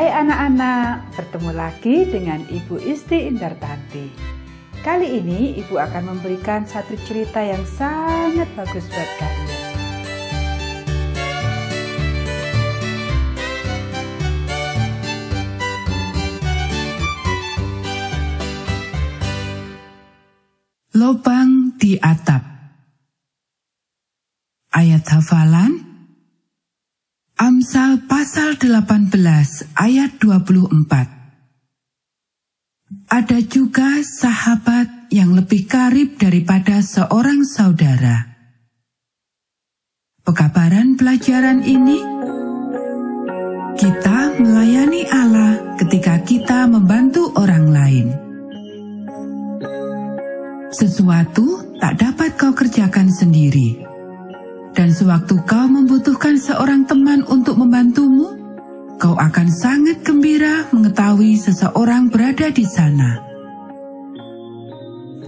Hai anak-anak, bertemu lagi dengan Ibu Isti Indartanti. Kali ini Ibu akan memberikan satu cerita yang sangat bagus buat kalian. Lobang di atap Ayat hafalan Amsal pasal 18 ayat 24. Ada juga sahabat yang lebih karib daripada seorang saudara. Pekabaran pelajaran ini kita melayani Allah ketika kita membantu orang lain. Sesuatu tak dapat kau kerjakan sendiri dan sewaktu kau membutuhkan seorang teman untuk membantumu, kau akan sangat gembira mengetahui seseorang berada di sana.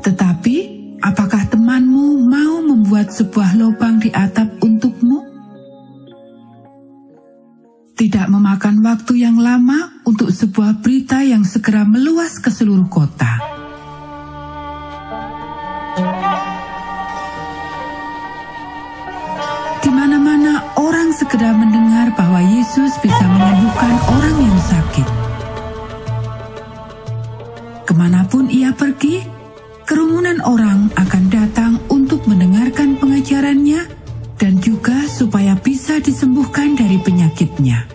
Tetapi, apakah temanmu mau membuat sebuah lubang di atap untukmu? Tidak memakan waktu yang lama untuk sebuah berita yang segera meluas ke seluruh kota. Segera mendengar bahwa Yesus bisa menyembuhkan orang yang sakit. Ke mana pun ia pergi, kerumunan orang akan datang untuk mendengarkan pengajarannya dan juga supaya bisa disembuhkan dari penyakitnya.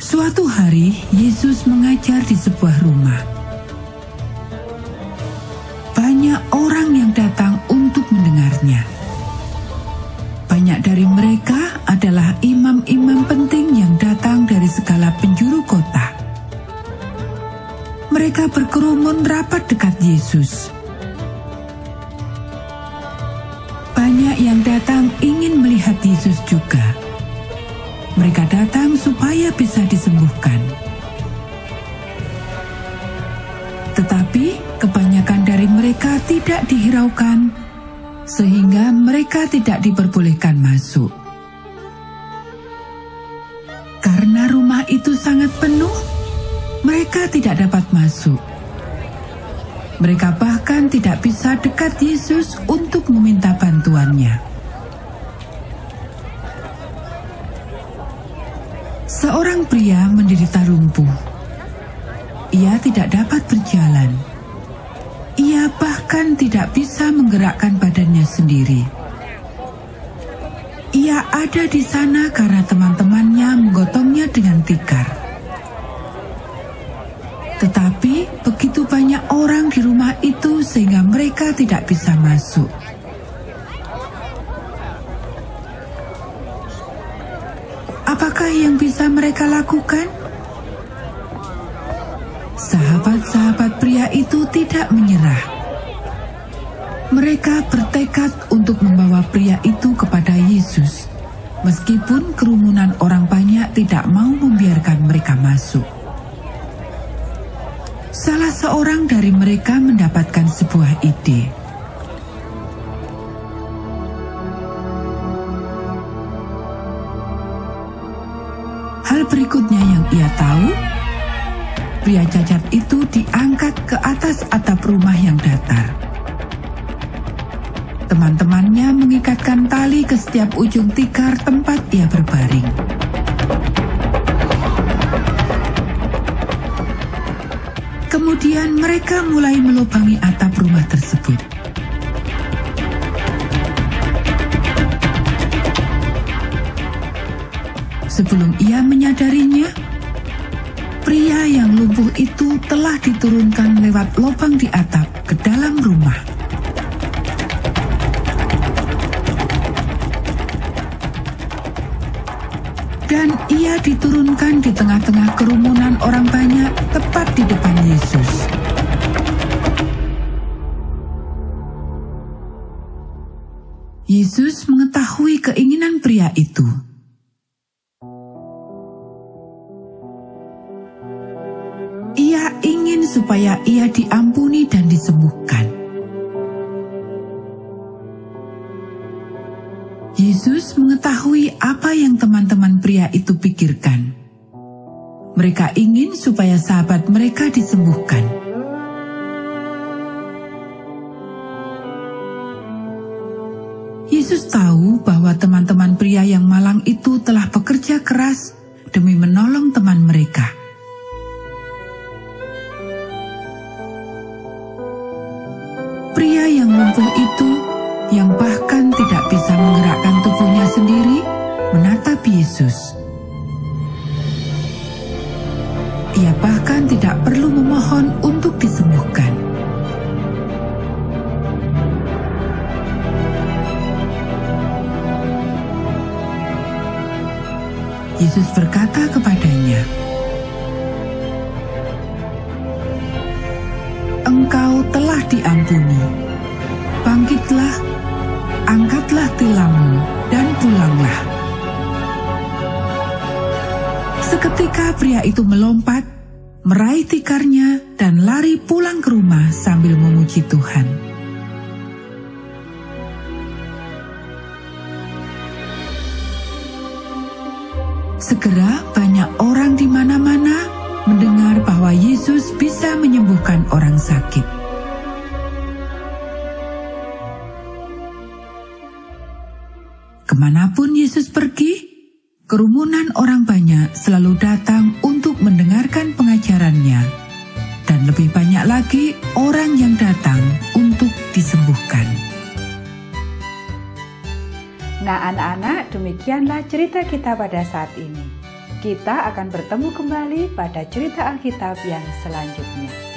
Suatu hari, Yesus mengajar di sebuah rumah. Segala penjuru kota. Mereka berkerumun rapat dekat Yesus. Banyak yang datang ingin melihat Yesus juga. Mereka datang supaya bisa disembuhkan. Tetapi kebanyakan dari mereka tidak dihiraukan sehingga mereka tidak diperbolehkan masuk. Rumah itu sangat penuh, mereka tidak dapat masuk. Mereka bahkan tidak bisa dekat Yesus untuk meminta bantuannya. Seorang pria menderita lumpuh. Ia tidak dapat berjalan ia bahkan tidak bisa menggerakkan badannya sendiri. Ia ada di sana karena teman-temannya menggotongnya dengan tikar. Tetapi begitu banyak orang di rumah itu sehingga mereka tidak bisa masuk. Apakah yang bisa mereka lakukan? Sahabat-sahabat pria itu tidak menyerah. Mereka bertekad untuk membawa pria itu meskipun kerumunan orang banyak tidak mau membiarkan mereka masuk. Salah seorang dari mereka mendapatkan sebuah ide. Hal berikutnya yang ia tahu pria cacat itu diangkat ke atas atap rumah yang datar. Teman-temannya mengikatkan tali ke setiap ujung tikar tempat ia berbaring. Kemudian mereka mulai melubangi atap rumah tersebut. Sebelum ia menyadarinya, Pria yang lumpuh itu telah diturunkan lewat lubang di atap ia diturunkan di tengah-tengah kerumunan orang banyak tepat di depan Yesus. Yesus mengetahui keinginan pria itu supaya ia diampuni dan disembuhkan. Yesus mengetahui apa yang teman-teman pria itu pikirkan. Mereka ingin supaya sahabat mereka disembuhkan. Yesus tahu bahwa teman-teman pria yang malang itu telah bekerja keras demi menolong teman mereka. Yesus berkata kepadanya, "Engkau telah diampuni. Bangkitlah, angkatlah tilammu, dan pulanglah." Seketika pria itu melompat, meraih tikarnya, dan lari pulang ke rumah sambil memuji Tuhan. Segera banyak orang di mana-mana mendengar bahwa Yesus bisa menyembuhkan orang sakit. Ke mana pun Yesus pergi, kerumunan orang banyak selalu datang untuk mendengarkan pengajarannya, dan lebih banyak lagi orang yang datang untuk disembuhkan. Nah, anak-anak, demikianlah cerita kita pada saat ini. Kita akan bertemu kembali pada cerita Alkitab yang selanjutnya.